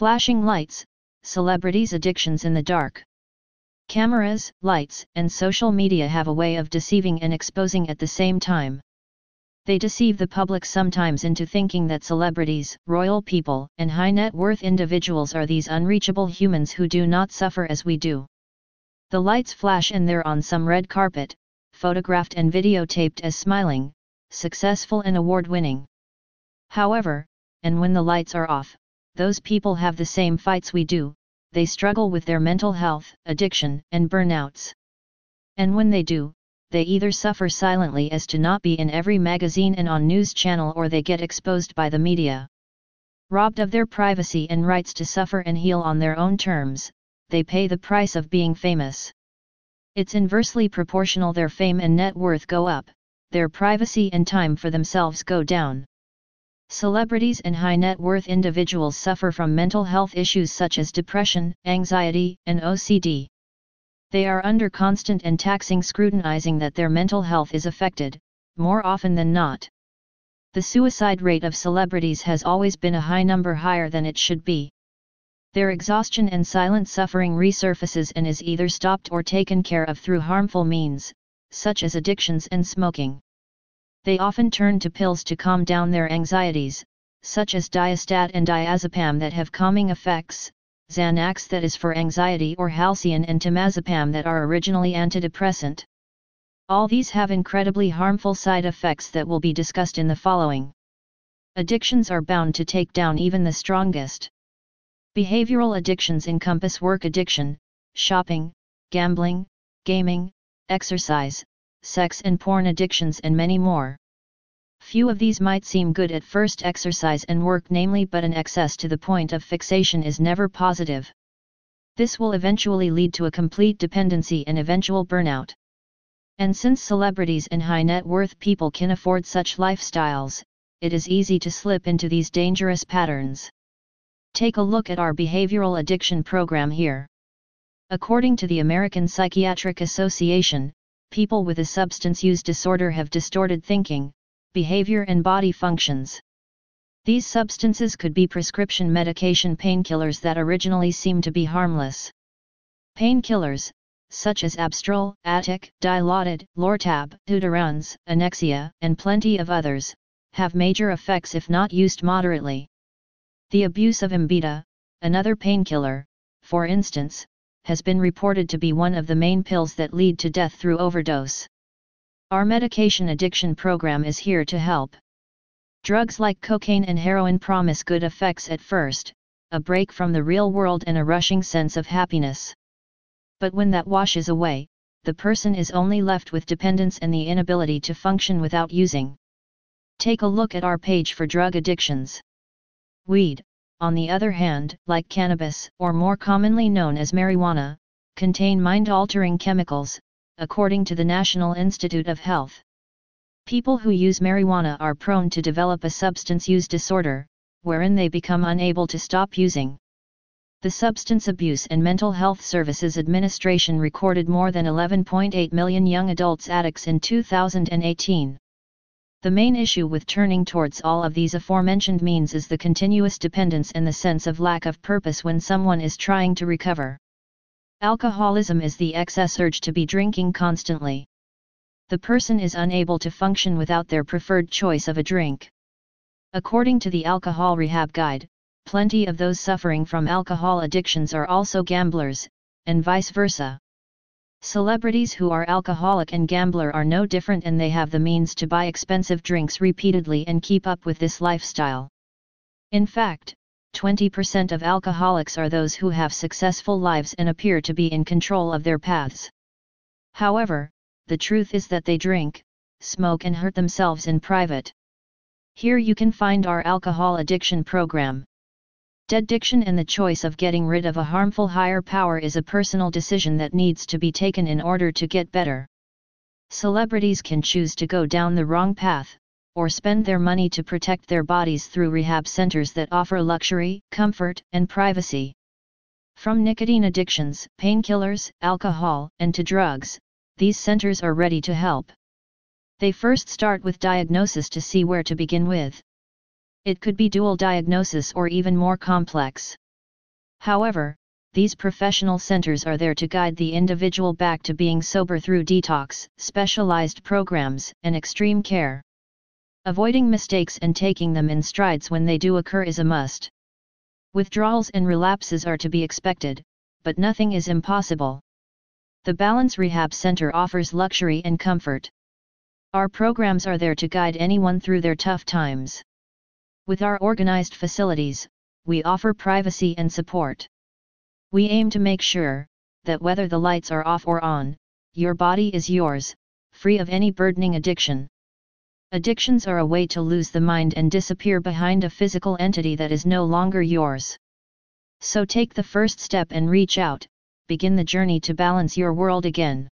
Flashing lights, celebrities' addictions in the dark. Cameras, lights, and social media have a way of deceiving and exposing at the same time. They deceive the public sometimes into thinking that celebrities, royal people, and high net worth individuals are these unreachable humans who do not suffer as we do. The lights flash and they're on some red carpet, photographed and videotaped as smiling, successful and award winning. However, and when the lights are off, those people have the same fights we do, they struggle with their mental health, addiction, and burnouts. And when they do, they either suffer silently as to not be in every magazine and on news channel or they get exposed by the media. Robbed of their privacy and rights to suffer and heal on their own terms, they pay the price of being famous. It's inversely proportional their fame and net worth go up, their privacy and time for themselves go down. Celebrities and high net worth individuals suffer from mental health issues such as depression, anxiety, and OCD. They are under constant and taxing scrutinizing that their mental health is affected, more often than not. The suicide rate of celebrities has always been a high number higher than it should be. Their exhaustion and silent suffering resurfaces and is either stopped or taken care of through harmful means, such as addictions and smoking. They often turn to pills to calm down their anxieties, such as Diastat and diazepam that have calming effects, Xanax that is for anxiety or Halcion and temazepam that are originally antidepressant. All these have incredibly harmful side effects that will be discussed in the following. Addictions are bound to take down even the strongest. Behavioral addictions encompass work addiction, shopping, gambling, gaming, exercise, sex and porn addictions and many more. Few of these might seem good at first exercise and work namely but an excess to the point of fixation is never positive. This will eventually lead to a complete dependency and eventual burnout. And since celebrities and high net worth people can afford such lifestyles, it is easy to slip into these dangerous patterns. Take a look at our behavioral addiction program here. According to the American Psychiatric Association, people with a substance use disorder have distorted thinking, behavior and body functions. These substances could be prescription medication painkillers that originally seem to be harmless. Painkillers, such as Abstral, Actiq, Dilaudid, Lortab, Deuterans, Anexsia, and plenty of others, have major effects if not used moderately. The abuse of Ambita, another painkiller, for instance, has been reported to be one of the main pills that lead to death through overdose. Our medication addiction program is here to help. Drugs like cocaine and heroin promise good effects at first, a break from the real world and a rushing sense of happiness. But when that washes away, the person is only left with dependence and the inability to function without using. Take a look at our page for drug addictions. Weed, on the other hand, like cannabis, or more commonly known as marijuana, contain mind-altering chemicals, according to the National Institute of Health. People who use marijuana are prone to develop a substance use disorder, wherein they become unable to stop using. The Substance Abuse and Mental Health Services Administration recorded more than 11.8 million young adults addicts in 2018. The main issue with turning towards all of these aforementioned means is the continuous dependence and the sense of lack of purpose when someone is trying to recover. Alcoholism is the excess urge to be drinking constantly. The person is unable to function without their preferred choice of a drink. According to the Alcohol Rehab Guide, plenty of those suffering from alcohol addictions are also gamblers, and vice versa. Celebrities who are alcoholic and gambler are no different and they have the means to buy expensive drinks repeatedly and keep up with this lifestyle. In fact, 20% of alcoholics are those who have successful lives and appear to be in control of their paths. However, the truth is that they drink, smoke and hurt themselves in private. Here you can find our alcohol addiction program. Dediction and the choice of getting rid of a harmful higher power is a personal decision that needs to be taken in order to get better. Celebrities can choose to go down the wrong path, or spend their money to protect their bodies through rehab centers that offer luxury, comfort, and privacy. From nicotine addictions, painkillers, alcohol, and to drugs, these centers are ready to help. They first start with diagnosis to see where to begin with. It could be dual diagnosis or even more complex. However, these professional centers are there to guide the individual back to being sober through detox, specialized programs, and extreme care. Avoiding mistakes and taking them in strides when they do occur is a must. Withdrawals and relapses are to be expected, but nothing is impossible. The Balance Rehab Center offers luxury and comfort. Our programs are there to guide anyone through their tough times. With our organized facilities, we offer privacy and support. We aim to make sure that whether the lights are off or on, your body is yours, free of any burdening addiction. Addictions are a way to lose the mind and disappear behind a physical entity that is no longer yours. So take the first step and reach out, begin the journey to balance your world again.